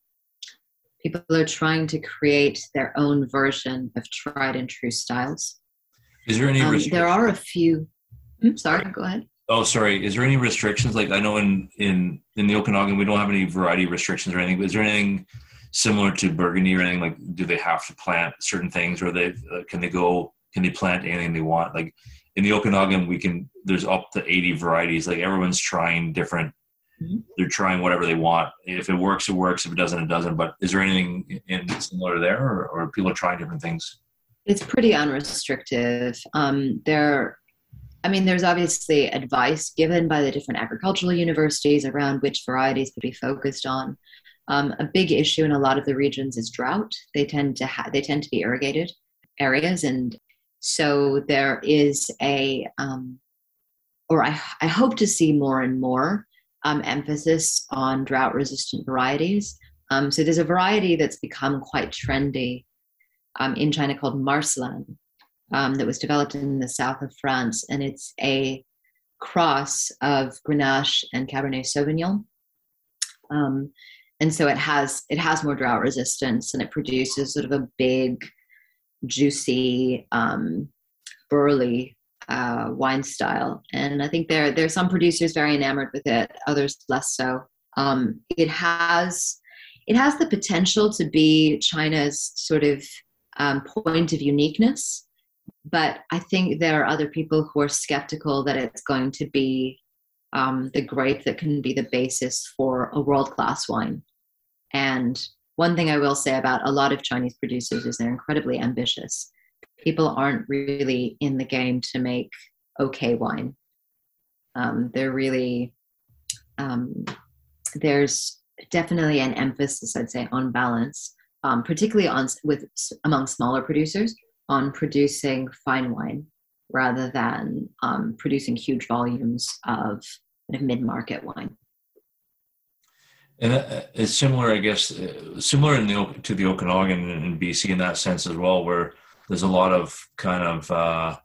people are trying to create their own version of tried and true styles. Is there any? Um, there are a few. Hmm, sorry, go ahead. Oh, sorry. Is there any restrictions? Like I know in in in the Okanagan we don't have any variety restrictions or anything. But is there anything similar to Burgundy or anything? Like, do they have to plant certain things, or they uh, can they go? Can they plant anything they want? Like in the Okanagan, we can. There's up to 80 varieties. Like everyone's trying different. They're trying whatever they want. If it works, it works. If it doesn't, it doesn't. But is there anything in similar there, or, or people are trying different things? It's pretty unrestrictive. Um, there, I mean, there's obviously advice given by the different agricultural universities around which varieties to be focused on. Um, a big issue in a lot of the regions is drought. They tend to ha- they tend to be irrigated areas, and so there is a um, or I, I hope to see more and more um, emphasis on drought resistant varieties. Um, so there's a variety that's become quite trendy um, in China called Marselan um, that was developed in the south of France, and it's a cross of Grenache and Cabernet Sauvignon. Um, and so it has it has more drought resistance, and it produces sort of a big, juicy, um, burly uh, wine style. And I think there there are some producers very enamored with it, others less so. Um, it has it has the potential to be China's sort of um, point of uniqueness, but I think there are other people who are skeptical that it's going to be um, the grape that can be the basis for a world class wine. And one thing I will say about a lot of Chinese producers is they're incredibly ambitious. People aren't really in the game to make okay wine. Um, they're really, um, there's definitely an emphasis, I'd say, on balance, um, particularly on with among smaller producers on producing fine wine rather than um, producing huge volumes of, of mid-market wine. And uh, it's similar, I guess, uh, similar in the, to the Okanagan in BC in that sense as well, where there's a lot of kind of uh,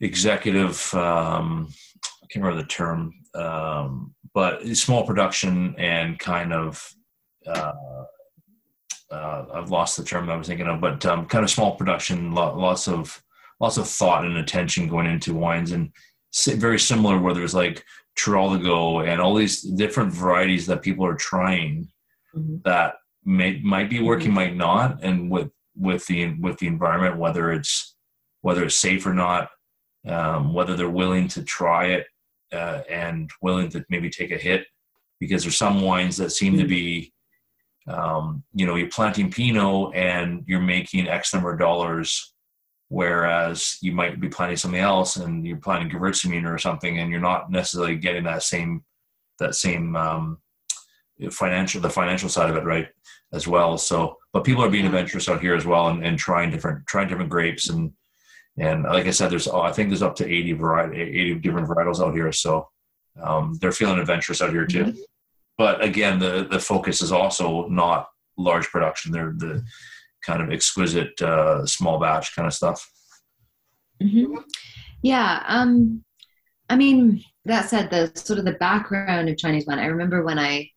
executive, um, I can't remember the term, um, but small production and kind of, uh, uh, I've lost the term I was thinking of, but um, kind of small production, lots of lots of thought and attention going into wines, and very similar where there's like Trolligo and all these different varieties that people are trying mm-hmm. that may might be working, mm-hmm. might not, and with with the with the environment, whether it's whether it's safe or not, um, whether they're willing to try it uh, and willing to maybe take a hit, because there's some wines that seem to be, um, you know, you're planting Pinot and you're making X number of dollars whereas you might be planting something else and you're planning Gewürztraminer or something and you're not necessarily getting that same that same um, financial the financial side of it right as well. So but people are being adventurous out here as well and, and trying different trying different grapes and and like I said there's oh, I think there's up to 80 variety 80 different varietals out here so um, they're feeling adventurous out here too mm-hmm. but again the the focus is also not large production they're the kind of exquisite uh, small batch kind of stuff. Mm-hmm. Yeah. Um, I mean, that said, the sort of the background of Chinese wine. I remember when I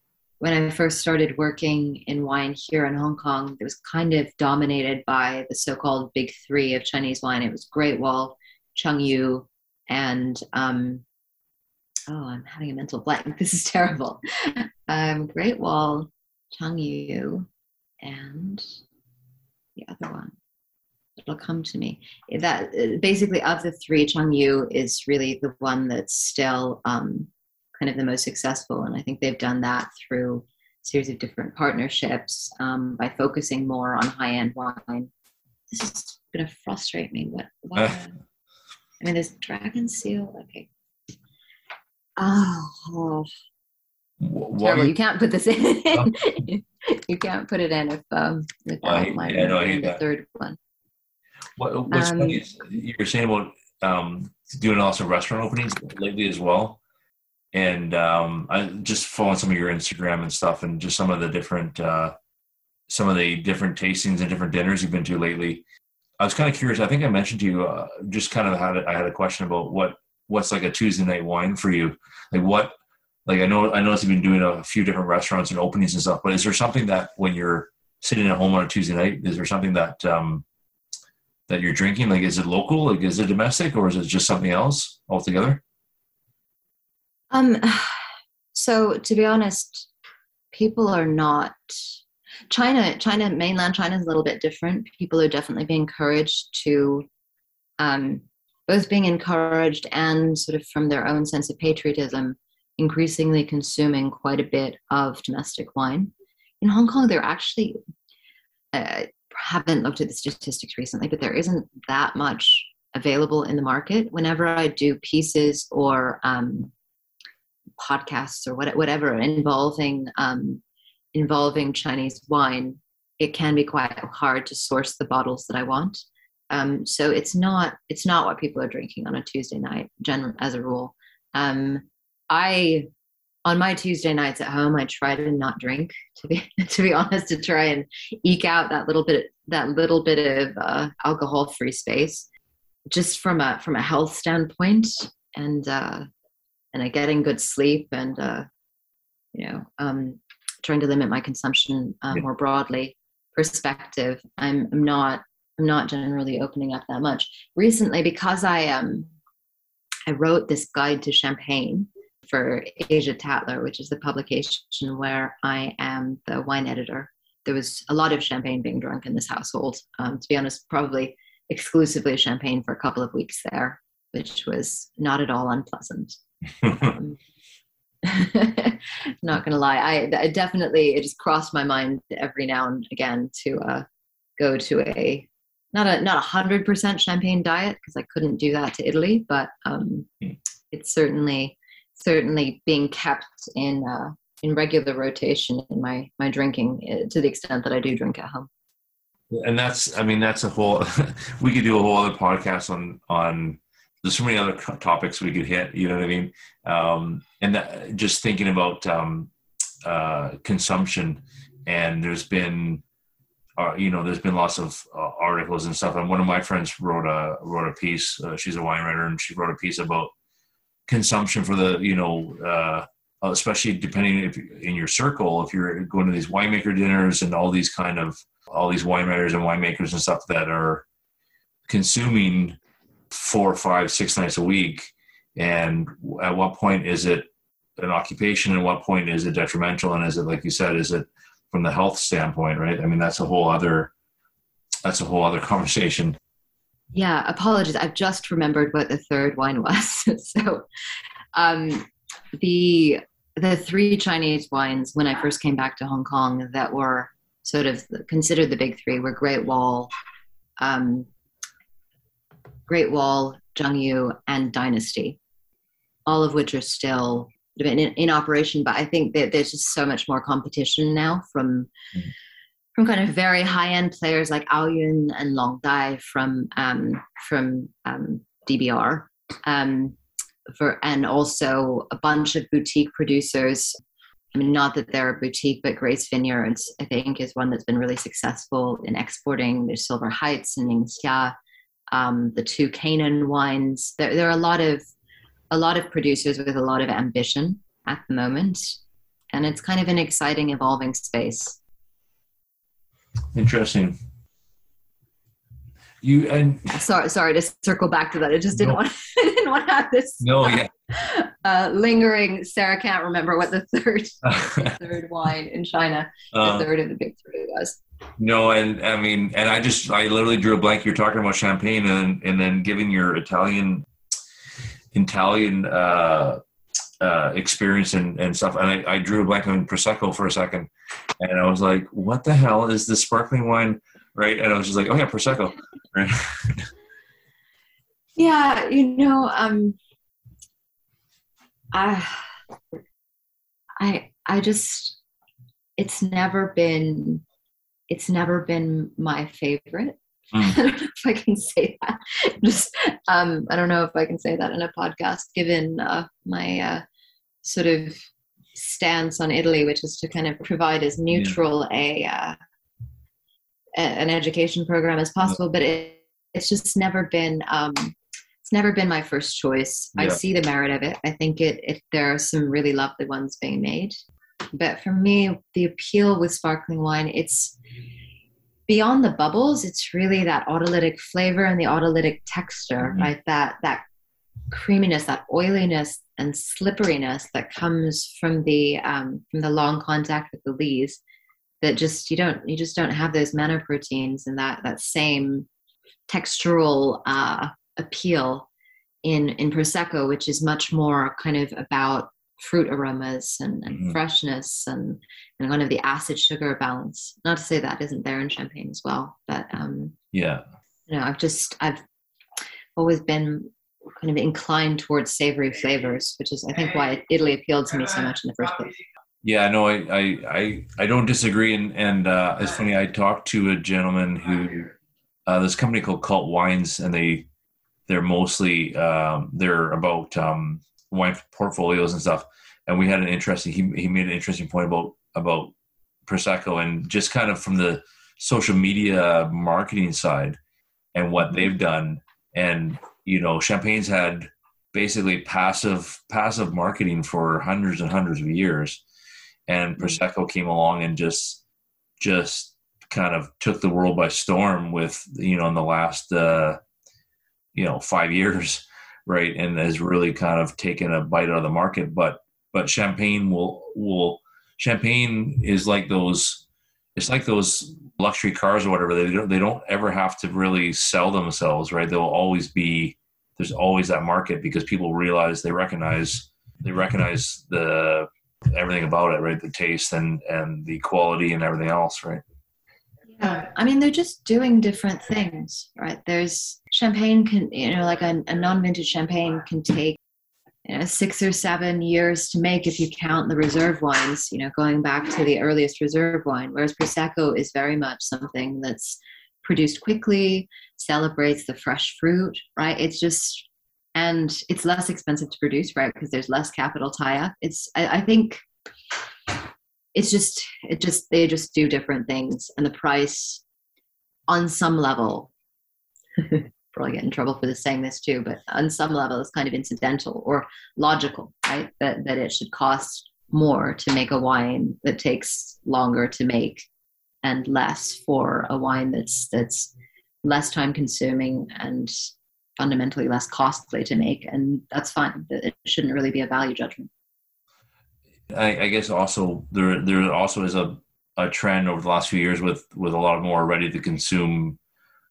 when I first started working in wine here in Hong Kong, it was kind of dominated by the so-called big three of Chinese wine. It was Great Wall, Changyu, and um, oh, I'm having a mental blank. This is terrible. Um, Great Wall, Changyu, and the other one it'll come to me that basically of the three changyu is really the one that's still um, kind of the most successful and i think they've done that through a series of different partnerships um, by focusing more on high-end wine this is going to frustrate me what, what uh. i mean there's dragon seal okay oh. Terrible. You can't put this in. You can't put it in if um if well, I, yeah, no, I the third one. What, what's um, funny is you were saying about um, doing also restaurant openings lately as well, and um, I just following some of your Instagram and stuff, and just some of the different uh, some of the different tastings and different dinners you've been to lately. I was kind of curious. I think I mentioned to you uh, just kind of had I had a question about what what's like a Tuesday night wine for you. Like what like I know I noticed you've been doing a few different restaurants and openings and stuff, but is there something that when you're sitting at home on a Tuesday night, is there something that um, that you're drinking? Like, is it local? Like, is it domestic, or is it just something else altogether? Um, so to be honest, people are not China. China, mainland China is a little bit different. People are definitely being encouraged to, um, both being encouraged and sort of from their own sense of patriotism increasingly consuming quite a bit of domestic wine. In Hong Kong, there actually uh, haven't looked at the statistics recently, but there isn't that much available in the market. Whenever I do pieces or um, podcasts or what, whatever involving um, involving Chinese wine, it can be quite hard to source the bottles that I want. Um, so it's not it's not what people are drinking on a Tuesday night, general as a rule. Um, I on my Tuesday nights at home, I try to not drink. To be to be honest, to try and eke out that little bit that little bit of uh, alcohol free space, just from a from a health standpoint, and uh, and a getting good sleep, and uh, you know, um, trying to limit my consumption uh, more broadly perspective. I'm I'm not I'm not generally opening up that much recently because I um I wrote this guide to champagne for Asia Tatler, which is the publication where I am the wine editor. There was a lot of champagne being drunk in this household. Um, to be honest, probably exclusively champagne for a couple of weeks there, which was not at all unpleasant. Um, not gonna lie, I, I, definitely it just crossed my mind every now and again to uh, go to a not a not a hundred percent champagne diet because I couldn't do that to Italy, but um, hmm. it's certainly certainly being kept in uh, in regular rotation in my my drinking uh, to the extent that I do drink at home. And that's I mean that's a whole we could do a whole other podcast on on there's so many other topics we could hit. You know what I mean? Um, and that, just thinking about um, uh, consumption, and there's been, uh, you know, there's been lots of uh, articles and stuff. And one of my friends wrote a wrote a piece. Uh, she's a wine writer, and she wrote a piece about consumption for the, you know, uh, especially depending if in your circle, if you're going to these winemaker dinners and all these kind of all these winemakers and winemakers and stuff that are consuming four, five, six nights a week? And at what point is it an occupation? And what point is it detrimental? And is it, like you said, is it from the health standpoint, right? I mean, that's a whole other, that's a whole other conversation. Yeah, apologies. I've just remembered what the third wine was. so, um, the the three Chinese wines when I first came back to Hong Kong that were sort of considered the big three were Great Wall, um, Great Wall, Changyu, and Dynasty, all of which are still in, in operation. But I think that there's just so much more competition now from mm-hmm. from kind of very high end players like Aoyun and Long Dai from um, from um, DBR. Um, for and also a bunch of boutique producers. I mean, not that they're a boutique, but Grace Vineyards, I think, is one that's been really successful in exporting. There's Silver Heights and Ningxia um, the two Canaan wines. There, there are a lot of a lot of producers with a lot of ambition at the moment, and it's kind of an exciting, evolving space. Interesting. You and sorry, sorry to circle back to that. I just didn't no. want. I didn't want to have this. No, yeah. Uh, lingering. Sarah can't remember what the third third wine in China, the uh, third of the big three was. No, and I mean, and I just I literally drew a blank. You're talking about champagne, and and then giving your Italian Italian uh, uh, experience and, and stuff. And I, I drew a blank on prosecco for a second, and I was like, "What the hell is this sparkling wine?" Right? And I was just like, "Oh yeah, prosecco." Right? yeah, you know, um, I, I, I just, it's never been it's never been my favorite. Mm. I don't know if I can say that. Just um, I don't know if I can say that in a podcast, given uh, my uh, sort of stance on Italy, which is to kind of provide as neutral yeah. a, uh, a, an education program as possible. But it, it's just never been um, it's never been my first choice. Yeah. I see the merit of it. I think it, it there are some really lovely ones being made. But for me, the appeal with sparkling wine, it's beyond the bubbles. It's really that autolytic flavor and the autolytic texture, mm-hmm. right? That that creaminess, that oiliness and slipperiness that comes from the um, from the long contact with the lees. That just you don't you just don't have those proteins and that that same textural uh, appeal in in prosecco, which is much more kind of about fruit aromas and, and mm-hmm. freshness and, and kind of the acid sugar balance. Not to say that isn't there in champagne as well, but um, yeah, you know, I've just I've always been kind of inclined towards savory flavors, which is I think why Italy appealed to me so much in the first place. Yeah, no, I I I, I don't disagree, and and uh, it's funny. I talked to a gentleman who uh, this company called Cult Wines, and they they're mostly um, they're about um, wine portfolios and stuff. And we had an interesting. He he made an interesting point about about prosecco and just kind of from the social media marketing side and what mm-hmm. they've done. And you know, Champagne's had basically passive passive marketing for hundreds and hundreds of years, and mm-hmm. prosecco came along and just just kind of took the world by storm with you know in the last uh, you know five years right, and has really kind of taken a bite out of the market. But but champagne will will champagne is like those it's like those luxury cars or whatever they don't they don't ever have to really sell themselves right they'll always be there's always that market because people realize they recognize they recognize the everything about it, right? The taste and and the quality and everything else, right? Yeah, I mean they're just doing different things, right? There's champagne can you know like a, a non-vintage champagne can take you know, six or seven years to make if you count the reserve wines. You know, going back to the earliest reserve wine, whereas prosecco is very much something that's produced quickly, celebrates the fresh fruit, right? It's just and it's less expensive to produce, right? Because there's less capital tie up. It's I, I think it's just it just they just do different things. And the price on some level probably get in trouble for this saying this too but on some level it's kind of incidental or logical right? That, that it should cost more to make a wine that takes longer to make and less for a wine that's that's less time consuming and fundamentally less costly to make. And that's fine. It shouldn't really be a value judgment I, I guess also there there also is a, a trend over the last few years with with a lot more ready to consume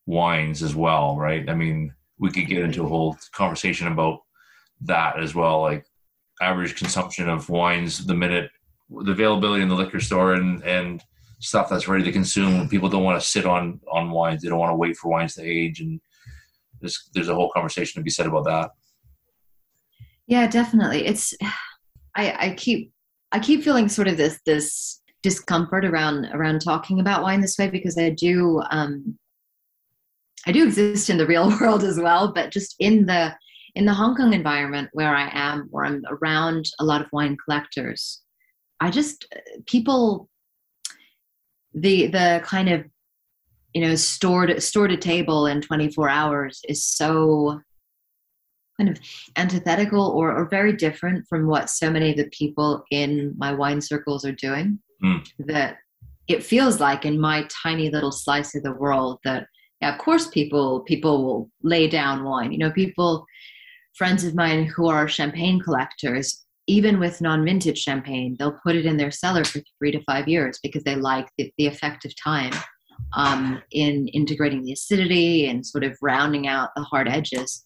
wines as well, right? I mean, we could get into a whole conversation about that as well, like average consumption of wines the minute the availability in the liquor store and and stuff that's ready to consume. People don't want to sit on on wines; they don't want to wait for wines to age, and there's there's a whole conversation to be said about that. Yeah, definitely. It's I I keep I keep feeling sort of this this discomfort around around talking about wine this way because I do um, I do exist in the real world as well, but just in the in the Hong Kong environment where I am, where I'm around a lot of wine collectors, I just people the the kind of you know stored stored a table in 24 hours is so kind of antithetical or, or very different from what so many of the people in my wine circles are doing. Mm. that it feels like in my tiny little slice of the world that yeah, of course people people will lay down wine. You know people friends of mine who are champagne collectors even with non-vintage champagne they'll put it in their cellar for three to five years because they like the, the of time um, in integrating the acidity and sort of rounding out the hard edges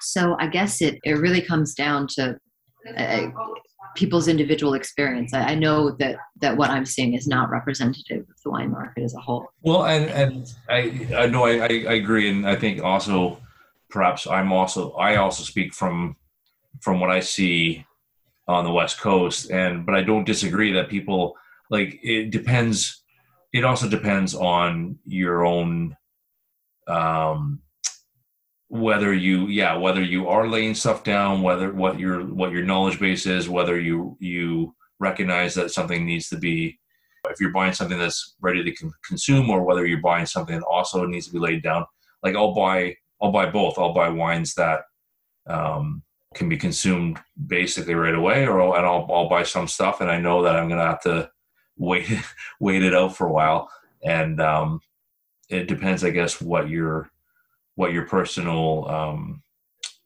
so I guess it, it really comes down to uh, people's individual experience. I, I, know that that what I'm seeing is not representative of the wine market as a whole. Well, and and I I know I, I agree, and I think also perhaps I'm also I also speak from from what I see on the West Coast, and but I don't disagree that people like it depends. It also depends on your own um, whether you yeah whether you are laying stuff down whether what your what your knowledge base is whether you you recognize that something needs to be if you're buying something that's ready to con- consume or whether you're buying something that also needs to be laid down like i'll buy i'll buy both. I'll buy wines that um, can be consumed basically right away or and I'll, I'll buy some stuff and i know that i'm gonna have to wait wait it out for a while. And um, it depends i guess what you're what your personal um,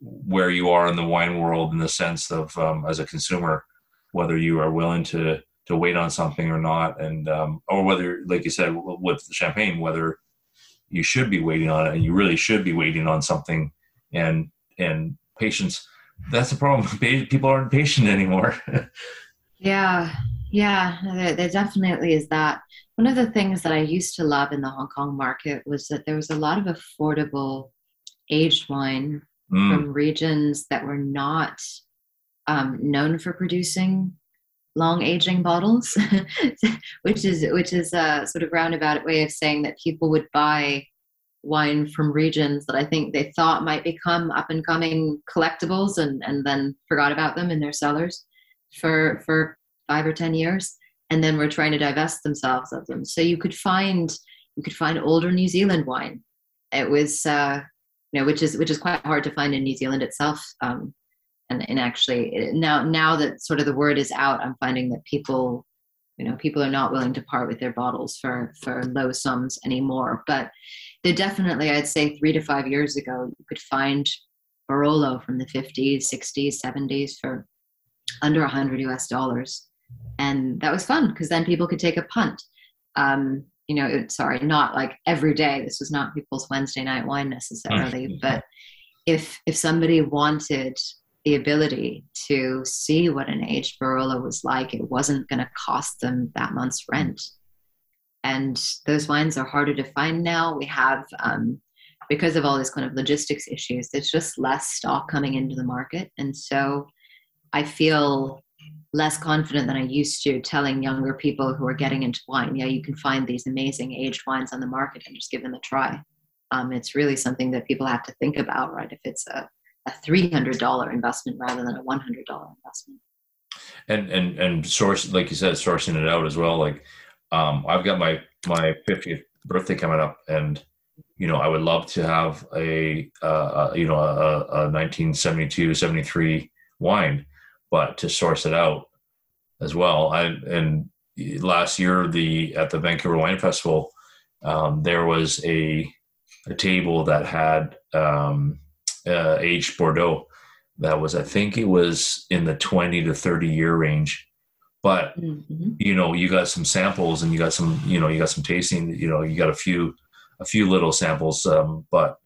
where you are in the wine world in the sense of um, as a consumer whether you are willing to to wait on something or not. And um, or whether like you said with champagne whether you should be waiting on it and you really should be waiting on something. And and patience that's the problem. People aren't patient anymore. Yeah yeah there, there definitely is that one of the things that I used to love in the Hong Kong market was that there was a lot of affordable aged wine mm. from regions that were not um, known for producing long aging bottles, which is which is a sort of roundabout way of saying that people would buy wine from regions that I think they thought might become up and coming collectibles and, and then forgot about them in their cellars for for five or ten years and then were trying to divest themselves of them. So you could find you could find older New Zealand wine. It was uh, you know which is which is quite hard to find in New Zealand itself. Um, and and actually now now that sort of the word is out, I'm finding that people you know people are not willing to part with their bottles for for low sums anymore. But there definitely I'd say three to five years ago you could find Barolo from the 50s, 60s, 70s for under 100 US dollars and that was fun because then people could take a punt. Um, you know, it, sorry, not like every day. This was not people's Wednesday night wine necessarily, but if if somebody wanted the ability to see what an aged Barolo was like, it wasn't going to cost them that month's rent. And those wines are harder to find now. We have, um, because of all these kind of logistics issues, there's just less stock coming into the market. And so I feel less confident than I used to telling younger people who are getting into wine, yeah, you can find these amazing aged wines on the market and just give them a try. Um, it's really something that people have to think about, right? If it's a, a $300 investment rather than a $100 investment. And, and, and source, like you said, sourcing it out as well. Like, um, I've got my, my 50th birthday coming up and, you know, I would love to have a, uh, you know, a, a 1972, 73 wine but to source it out as well. I, and last year, the at the Vancouver Wine Festival, um, there was a a table that had um, uh, aged Bordeaux. That was, I think, it was in the twenty to thirty year range. But mm-hmm. you know, you got some samples, and you got some, you know, you got some tasting. You know, you got a few, a few little samples, um, but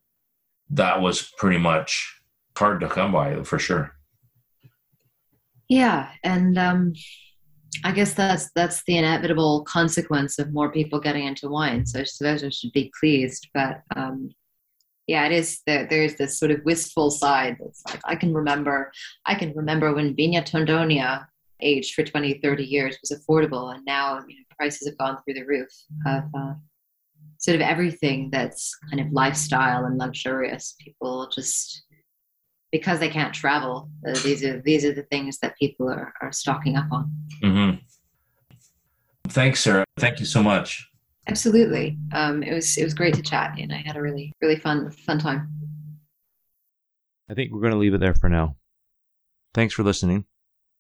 that was pretty much hard to come by for sure. Yeah, and um, I guess that's that's the inevitable consequence of more people getting into wine. So I should be pleased, but um, yeah, it is. There, there's this sort of wistful side that's like I can remember. I can remember when Viña Tondonia, aged for 20, 30 years, was affordable, and now you know, prices have gone through the roof of uh, sort of everything that's kind of lifestyle and luxurious. People just because they can't travel, uh, these are these are the things that people are, are stocking up on. Mm-hmm. Thanks, Sarah. Thank you so much. Absolutely. Um, it was it was great to chat, and I had a really really fun fun time. I think we're going to leave it there for now. Thanks for listening.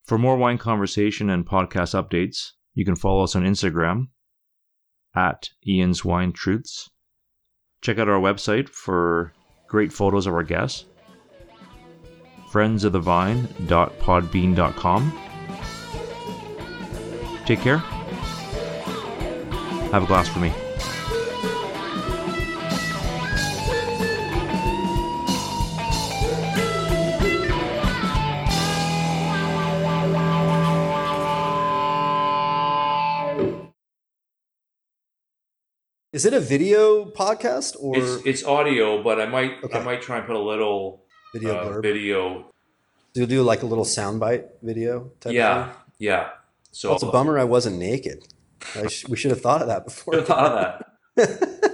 For more wine conversation and podcast updates, you can follow us on Instagram at Ian's Wine Truths. Check out our website for great photos of our guests friendsofthevine.podbean.com. Take care. Have a glass for me. Is it a video podcast or it's, it's audio? But I might okay. I might try and put a little video uh, video. So you'll do like a little soundbite video. yeah, yeah. So well, it's a bummer I wasn't naked. I sh- we should have thought of that before. Should have thought of that.